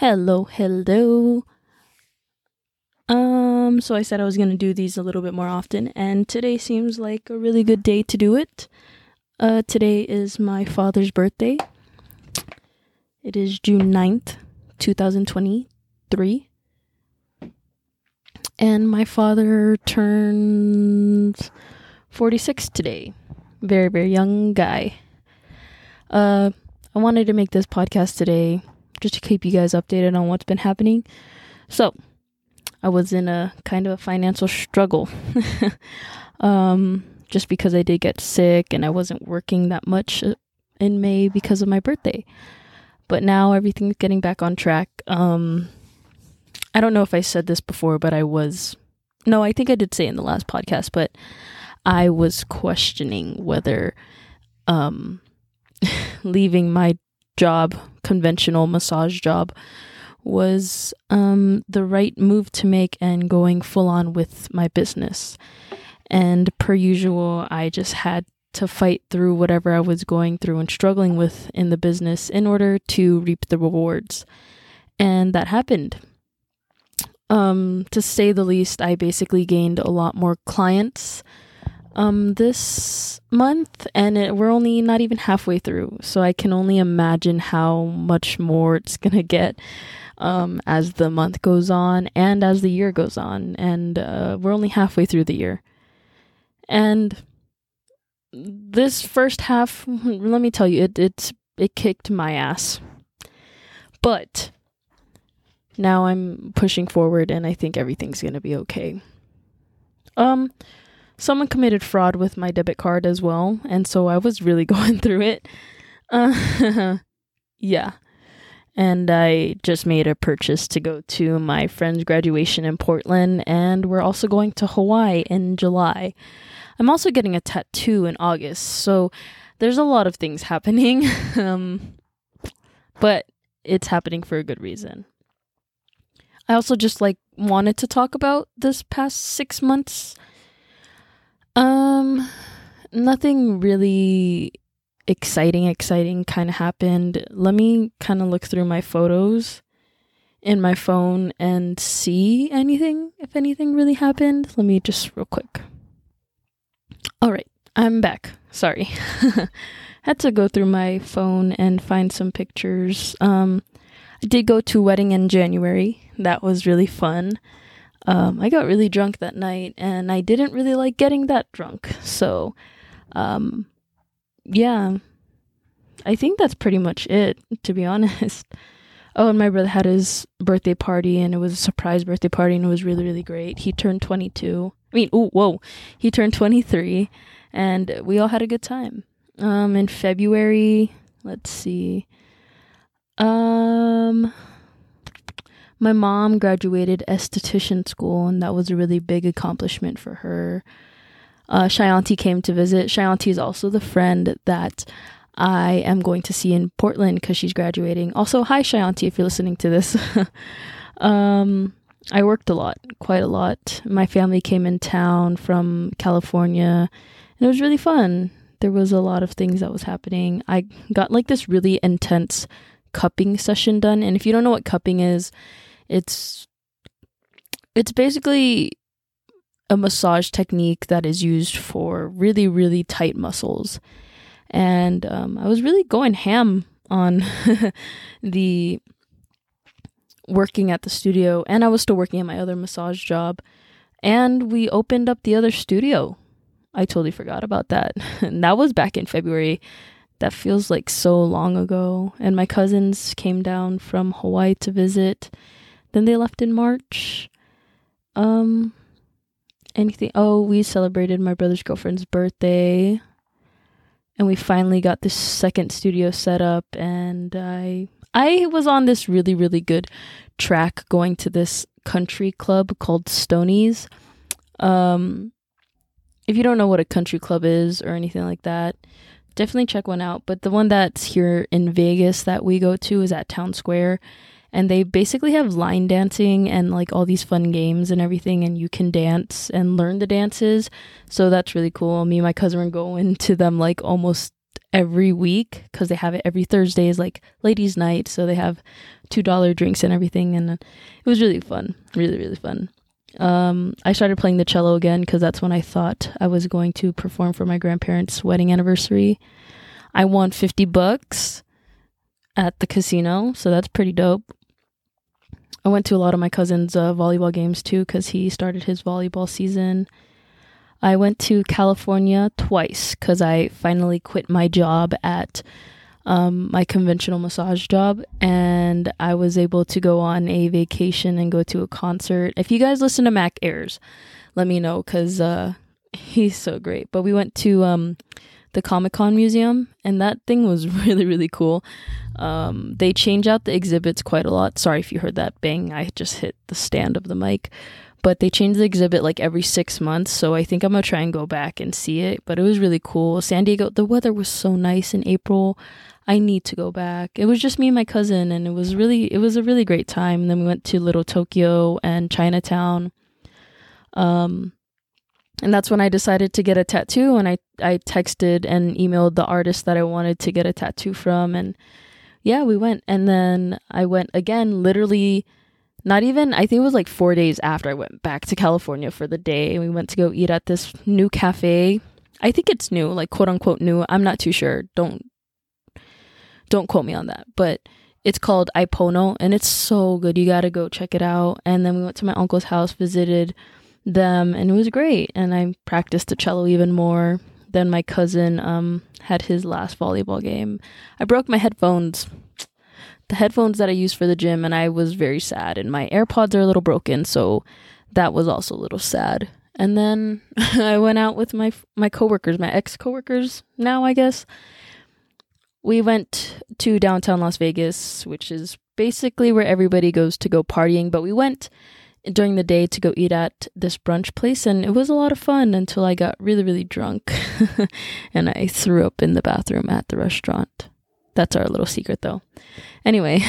Hello, hello. Um, so I said I was going to do these a little bit more often, and today seems like a really good day to do it. Uh, today is my father's birthday. It is June 9th, 2023. And my father turns 46 today. Very, very young guy. Uh, I wanted to make this podcast today just to keep you guys updated on what's been happening. So, I was in a kind of a financial struggle. um, just because I did get sick and I wasn't working that much uh, in May because of my birthday. But now everything's getting back on track. Um, I don't know if I said this before, but I was. No, I think I did say in the last podcast, but I was questioning whether um, leaving my job, conventional massage job, was um, the right move to make and going full on with my business. And per usual, I just had to fight through whatever I was going through and struggling with in the business in order to reap the rewards. And that happened. Um, to say the least, I basically gained a lot more clients um, this month, and it, we're only not even halfway through. So I can only imagine how much more it's gonna get um, as the month goes on and as the year goes on. And uh, we're only halfway through the year. And this first half, let me tell you, it it it kicked my ass. But now I'm pushing forward and I think everything's going to be okay. Um someone committed fraud with my debit card as well, and so I was really going through it. Uh, yeah. And I just made a purchase to go to my friend's graduation in Portland, and we're also going to Hawaii in July. I'm also getting a tattoo in August, so there's a lot of things happening. um, but it's happening for a good reason. I also just like wanted to talk about this past six months. Um, nothing really exciting, exciting kind of happened. Let me kind of look through my photos in my phone and see anything, if anything really happened. Let me just real quick. All right, I'm back. Sorry. Had to go through my phone and find some pictures. Um, I did go to wedding in January. That was really fun. Um, I got really drunk that night and I didn't really like getting that drunk. So, um, yeah, I think that's pretty much it, to be honest. Oh, and my brother had his birthday party and it was a surprise birthday party and it was really, really great. He turned 22. I mean, oh, whoa, he turned 23 and we all had a good time. Um, in February, let's see. Um, my mom graduated esthetician school, and that was a really big accomplishment for her. Uh, came to visit. Shayanti is also the friend that I am going to see in Portland because she's graduating. Also, hi Shayanti, if you're listening to this. um, I worked a lot, quite a lot. My family came in town from California, and it was really fun. There was a lot of things that was happening. I got like this really intense cupping session done. And if you don't know what cupping is, it's it's basically a massage technique that is used for really really tight muscles. And um, I was really going ham on the working at the studio, and I was still working at my other massage job. And we opened up the other studio. I totally forgot about that. and that was back in February that feels like so long ago. And my cousins came down from Hawaii to visit. Then they left in March. Um anything oh, we celebrated my brother's girlfriend's birthday. And we finally got this second studio set up and I I was on this really really good track going to this country club called Stoney's. Um if you don't know what a country club is or anything like that, definitely check one out. But the one that's here in Vegas that we go to is at Town Square. And they basically have line dancing and like all these fun games and everything, and you can dance and learn the dances. So that's really cool. Me and my cousin were going to them like almost every week because they have it every Thursday is like ladies' night, so they have two dollar drinks and everything, and it was really fun, really really fun. Um, I started playing the cello again because that's when I thought I was going to perform for my grandparents' wedding anniversary. I won fifty bucks at the casino, so that's pretty dope. I went to a lot of my cousin's uh, volleyball games too because he started his volleyball season. I went to California twice because I finally quit my job at um, my conventional massage job and I was able to go on a vacation and go to a concert. If you guys listen to Mac Ayres, let me know because uh, he's so great. But we went to um, the Comic Con Museum and that thing was really, really cool. Um, they change out the exhibits quite a lot. Sorry if you heard that bang. I just hit the stand of the mic but they change the exhibit like every six months. So I think I'm gonna try and go back and see it. But it was really cool. San Diego, the weather was so nice in April. I need to go back. It was just me and my cousin, and it was really, it was a really great time. And then we went to Little Tokyo and Chinatown. Um, and that's when I decided to get a tattoo. And I, I texted and emailed the artist that I wanted to get a tattoo from. And yeah, we went. And then I went again, literally not even i think it was like four days after i went back to california for the day we went to go eat at this new cafe i think it's new like quote unquote new i'm not too sure don't don't quote me on that but it's called ipono and it's so good you gotta go check it out and then we went to my uncle's house visited them and it was great and i practiced the cello even more then my cousin um had his last volleyball game i broke my headphones the headphones that I use for the gym, and I was very sad. And my AirPods are a little broken, so that was also a little sad. And then I went out with my my coworkers, my ex coworkers now, I guess. We went to downtown Las Vegas, which is basically where everybody goes to go partying. But we went during the day to go eat at this brunch place, and it was a lot of fun until I got really, really drunk and I threw up in the bathroom at the restaurant. That's our little secret, though. Anyway,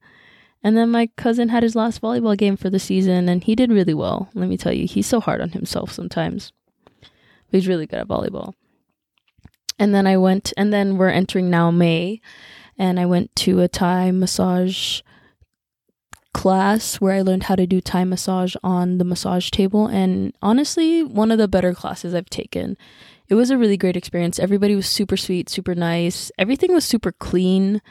and then my cousin had his last volleyball game for the season, and he did really well. Let me tell you, he's so hard on himself sometimes. But he's really good at volleyball. And then I went, and then we're entering now May, and I went to a Thai massage class where I learned how to do Thai massage on the massage table. And honestly, one of the better classes I've taken it was a really great experience. Everybody was super sweet, super nice. Everything was super clean,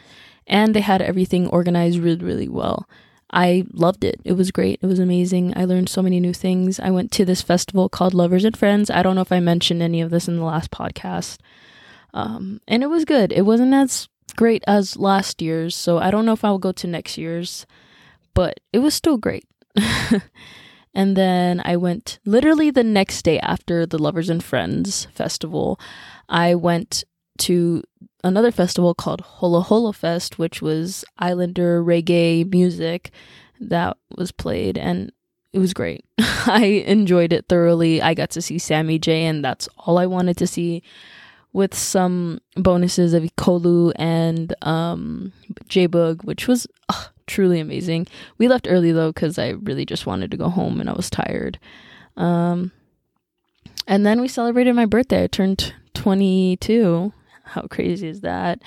and they had everything organized really, really well. I loved it. It was great. It was amazing. I learned so many new things. I went to this festival called Lovers and Friends. I don't know if I mentioned any of this in the last podcast. Um, and it was good. It wasn't as great as last year's, so I don't know if I'll go to next year's, but it was still great. And then I went literally the next day after the Lovers and Friends festival, I went to another festival called Hola Hola Fest, which was Islander reggae music that was played and it was great. I enjoyed it thoroughly. I got to see Sammy J and that's all I wanted to see with some bonuses of Ekolu and um J-Boog, which was truly amazing. We left early though because I really just wanted to go home and I was tired. Um, and then we celebrated my birthday. I turned 22. How crazy is that?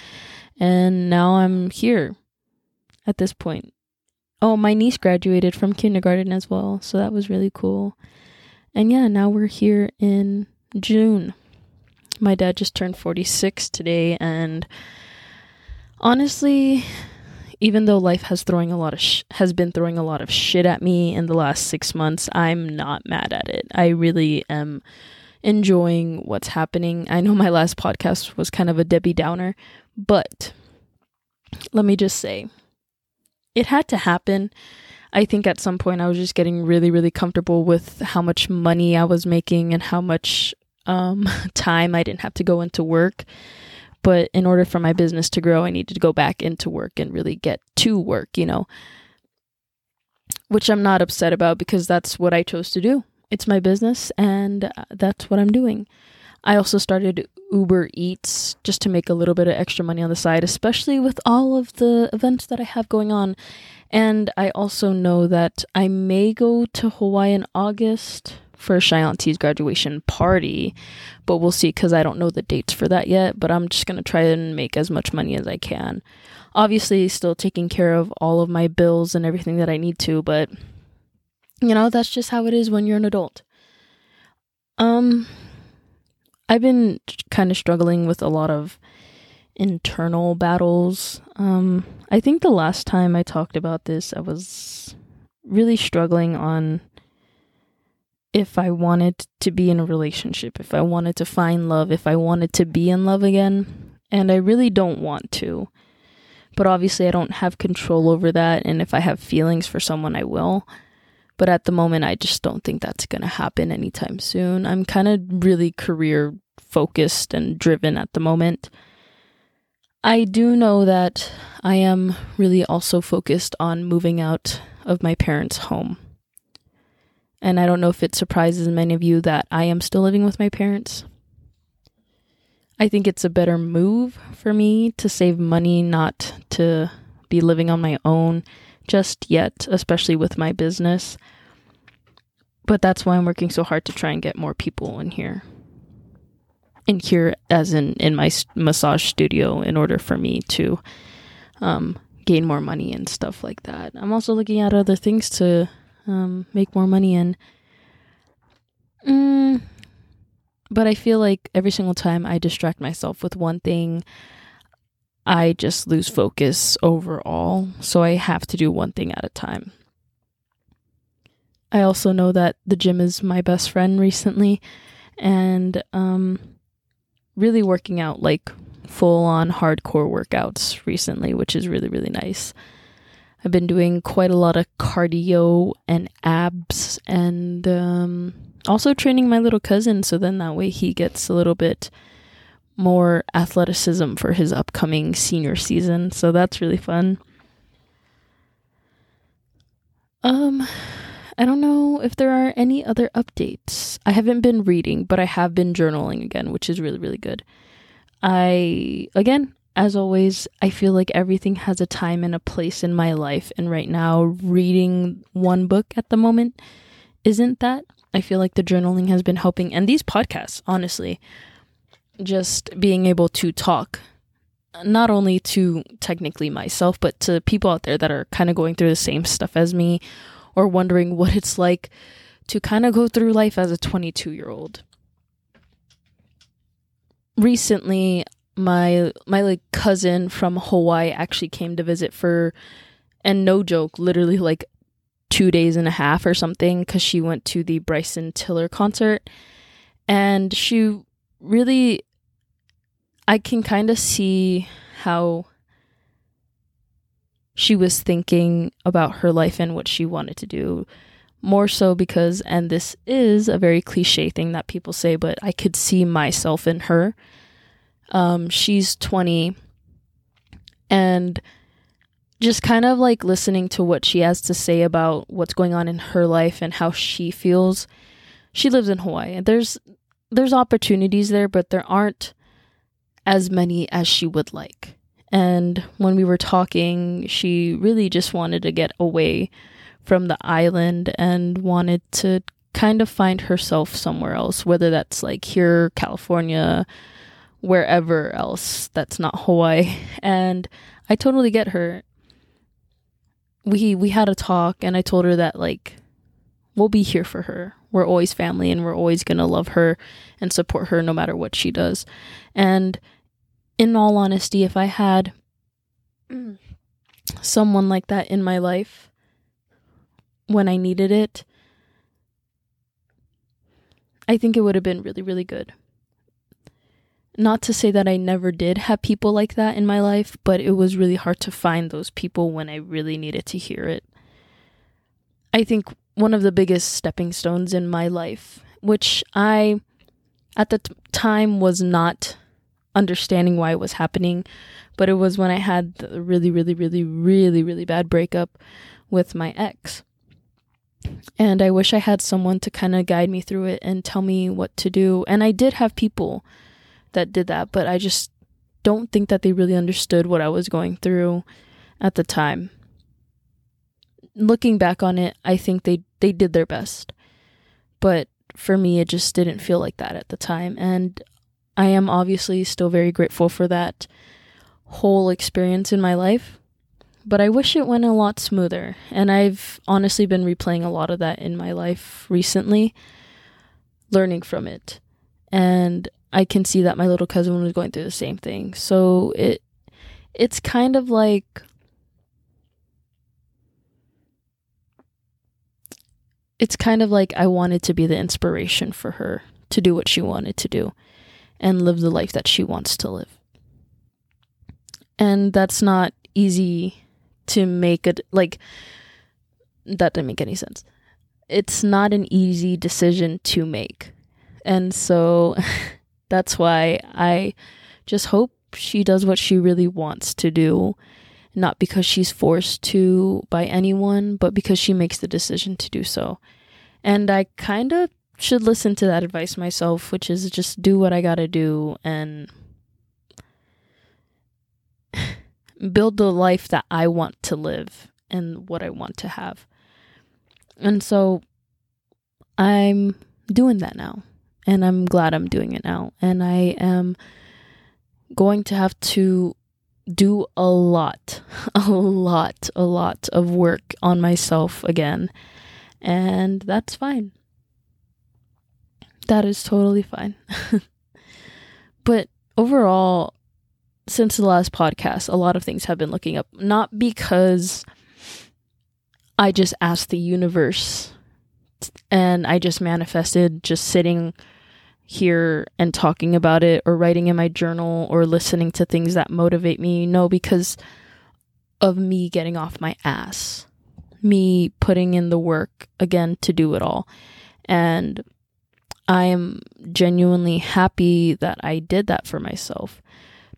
And now I'm here at this point. Oh, my niece graduated from kindergarten as well, so that was really cool. And yeah, now we're here in June. My dad just turned 46 today, and honestly, even though life has throwing a lot of sh- has been throwing a lot of shit at me in the last 6 months, I'm not mad at it. I really am enjoying what's happening. I know my last podcast was kind of a Debbie Downer, but let me just say it had to happen. I think at some point I was just getting really, really comfortable with how much money I was making and how much um, time I didn't have to go into work. But in order for my business to grow, I needed to go back into work and really get to work, you know, which I'm not upset about because that's what I chose to do. It's my business and uh, that's what I'm doing. I also started Uber Eats just to make a little bit of extra money on the side, especially with all of the events that I have going on. And I also know that I may go to Hawaii in August for Shayanti's graduation party, but we'll see because I don't know the dates for that yet. But I'm just gonna try and make as much money as I can. Obviously, still taking care of all of my bills and everything that I need to, but you know that's just how it is when you're an adult. Um, I've been kind of struggling with a lot of internal battles. Um, I think the last time I talked about this, I was really struggling on if I wanted to be in a relationship, if I wanted to find love, if I wanted to be in love again. And I really don't want to. But obviously, I don't have control over that. And if I have feelings for someone, I will. But at the moment, I just don't think that's going to happen anytime soon. I'm kind of really career focused and driven at the moment. I do know that I am really also focused on moving out of my parents' home. And I don't know if it surprises many of you that I am still living with my parents. I think it's a better move for me to save money, not to be living on my own just yet, especially with my business. But that's why I'm working so hard to try and get more people in here. In here, as in in my massage studio, in order for me to um, gain more money and stuff like that. I'm also looking at other things to um, make more money in. Mm, but I feel like every single time I distract myself with one thing, I just lose focus overall. So I have to do one thing at a time. I also know that the gym is my best friend recently and um, really working out like full on hardcore workouts recently, which is really, really nice. I've been doing quite a lot of cardio and abs and um, also training my little cousin so then that way he gets a little bit more athleticism for his upcoming senior season. So that's really fun. Um I don't know if there are any other updates. I haven't been reading, but I have been journaling again, which is really really good. I again, as always, I feel like everything has a time and a place in my life. And right now, reading one book at the moment isn't that. I feel like the journaling has been helping. And these podcasts, honestly, just being able to talk, not only to technically myself, but to people out there that are kind of going through the same stuff as me or wondering what it's like to kind of go through life as a 22 year old. Recently, my my like cousin from Hawaii actually came to visit for and no joke literally like 2 days and a half or something cuz she went to the Bryson Tiller concert. And she really I can kind of see how she was thinking about her life and what she wanted to do. More so because and this is a very cliche thing that people say but I could see myself in her um, she's 20 and just kind of like listening to what she has to say about what's going on in her life and how she feels. She lives in Hawaii. There's there's opportunities there, but there aren't as many as she would like. And when we were talking, she really just wanted to get away from the island and wanted to kind of find herself somewhere else, whether that's like here, California, wherever else that's not Hawaii. And I totally get her. We we had a talk and I told her that like we'll be here for her. We're always family and we're always going to love her and support her no matter what she does. And in all honesty, if I had someone like that in my life when I needed it, I think it would have been really, really good not to say that I never did have people like that in my life, but it was really hard to find those people when I really needed to hear it. I think one of the biggest stepping stones in my life, which I at the t- time was not understanding why it was happening, but it was when I had the really, really, really, really, really bad breakup with my ex. And I wish I had someone to kind of guide me through it and tell me what to do. And I did have people that did that, but I just don't think that they really understood what I was going through at the time. Looking back on it, I think they they did their best. But for me, it just didn't feel like that at the time. And I am obviously still very grateful for that whole experience in my life. But I wish it went a lot smoother. And I've honestly been replaying a lot of that in my life recently, learning from it. And I can see that my little cousin was going through the same thing. So it it's kind of like it's kind of like I wanted to be the inspiration for her to do what she wanted to do and live the life that she wants to live. And that's not easy to make it like that didn't make any sense. It's not an easy decision to make. And so that's why I just hope she does what she really wants to do, not because she's forced to by anyone, but because she makes the decision to do so. And I kind of should listen to that advice myself, which is just do what I gotta do and build the life that I want to live and what I want to have. And so I'm doing that now. And I'm glad I'm doing it now. And I am going to have to do a lot, a lot, a lot of work on myself again. And that's fine. That is totally fine. but overall, since the last podcast, a lot of things have been looking up. Not because I just asked the universe and I just manifested just sitting here and talking about it or writing in my journal or listening to things that motivate me. No, because of me getting off my ass, me putting in the work again to do it all. And I am genuinely happy that I did that for myself.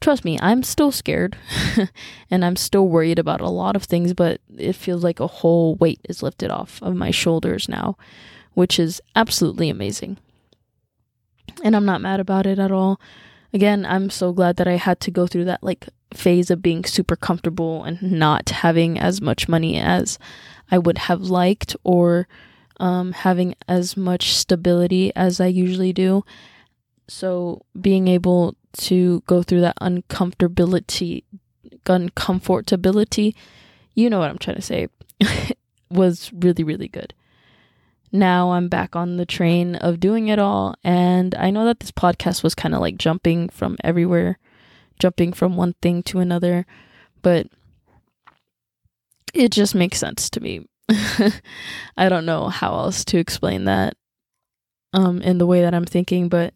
Trust me, I'm still scared and I'm still worried about a lot of things, but it feels like a whole weight is lifted off of my shoulders now, which is absolutely amazing and I'm not mad about it at all. Again, I'm so glad that I had to go through that like phase of being super comfortable and not having as much money as I would have liked or um, having as much stability as I usually do. So being able to go through that uncomfortability, uncomfortability, you know what I'm trying to say, was really, really good now I'm back on the train of doing it all. And I know that this podcast was kind of like jumping from everywhere, jumping from one thing to another, but it just makes sense to me. I don't know how else to explain that um, in the way that I'm thinking, but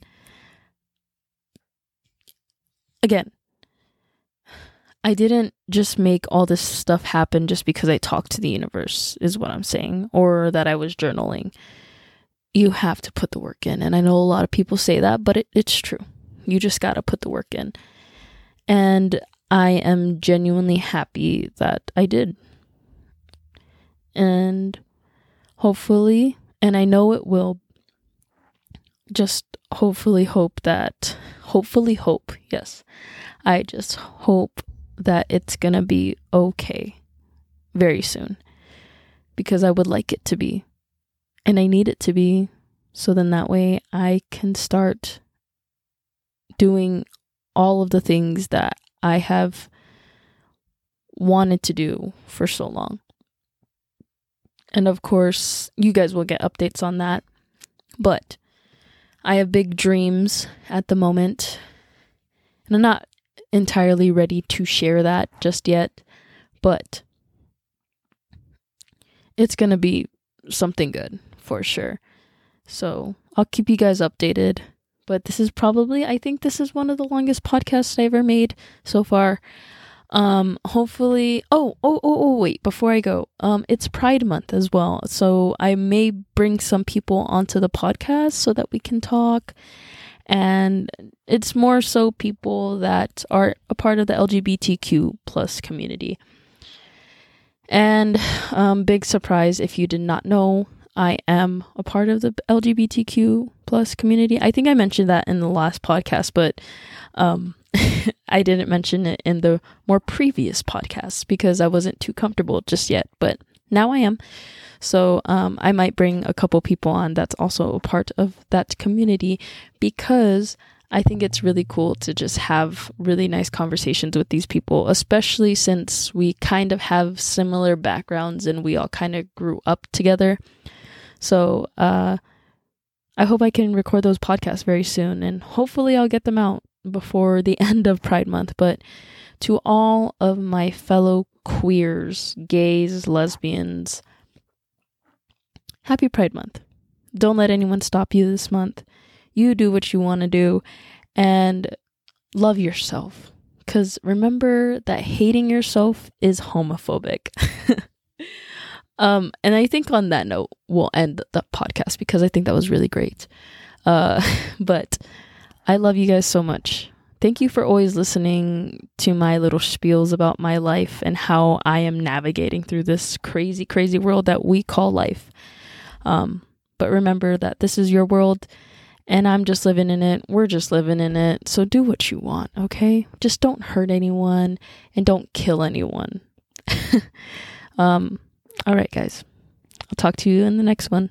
again, I didn't just make all this stuff happen just because I talked to the universe, is what I'm saying, or that I was journaling. You have to put the work in. And I know a lot of people say that, but it, it's true. You just got to put the work in. And I am genuinely happy that I did. And hopefully, and I know it will, just hopefully hope that, hopefully hope, yes. I just hope that it's going to be okay very soon because I would like it to be. And I need it to be so then that way I can start doing all of the things that I have wanted to do for so long. And of course, you guys will get updates on that. But I have big dreams at the moment. And I'm not entirely ready to share that just yet, but it's going to be something good for sure. So I'll keep you guys updated. But this is probably, I think this is one of the longest podcasts I ever made so far. Um, hopefully, oh, oh, oh, oh, wait, before I go, um, it's Pride Month as well. So I may bring some people onto the podcast so that we can talk and it's more so people that are a part of the LGBTQ plus community. And um, big surprise if you did not know, I am a part of the LGBTQ plus community. I think I mentioned that in the last podcast, but um, I didn't mention it in the more previous podcasts because I wasn't too comfortable just yet. But now I am. So um, I might bring a couple people on that's also a part of that community because I think it's really cool to just have really nice conversations with these people, especially since we kind of have similar backgrounds and we all kind of grew up together. So, uh, I hope I can record those podcasts very soon and hopefully I'll get them out before the end of Pride Month. But to all of my fellow queers, gays, lesbians, happy Pride Month. Don't let anyone stop you this month. You do what you want to do and love yourself. Because remember that hating yourself is homophobic. um, and I think on that note, we'll end the podcast because I think that was really great. Uh, but I love you guys so much. Thank you for always listening to my little spiels about my life and how I am navigating through this crazy, crazy world that we call life. Um, but remember that this is your world and I'm just living in it. We're just living in it. So do what you want, okay? Just don't hurt anyone and don't kill anyone. um, all right, guys. I'll talk to you in the next one.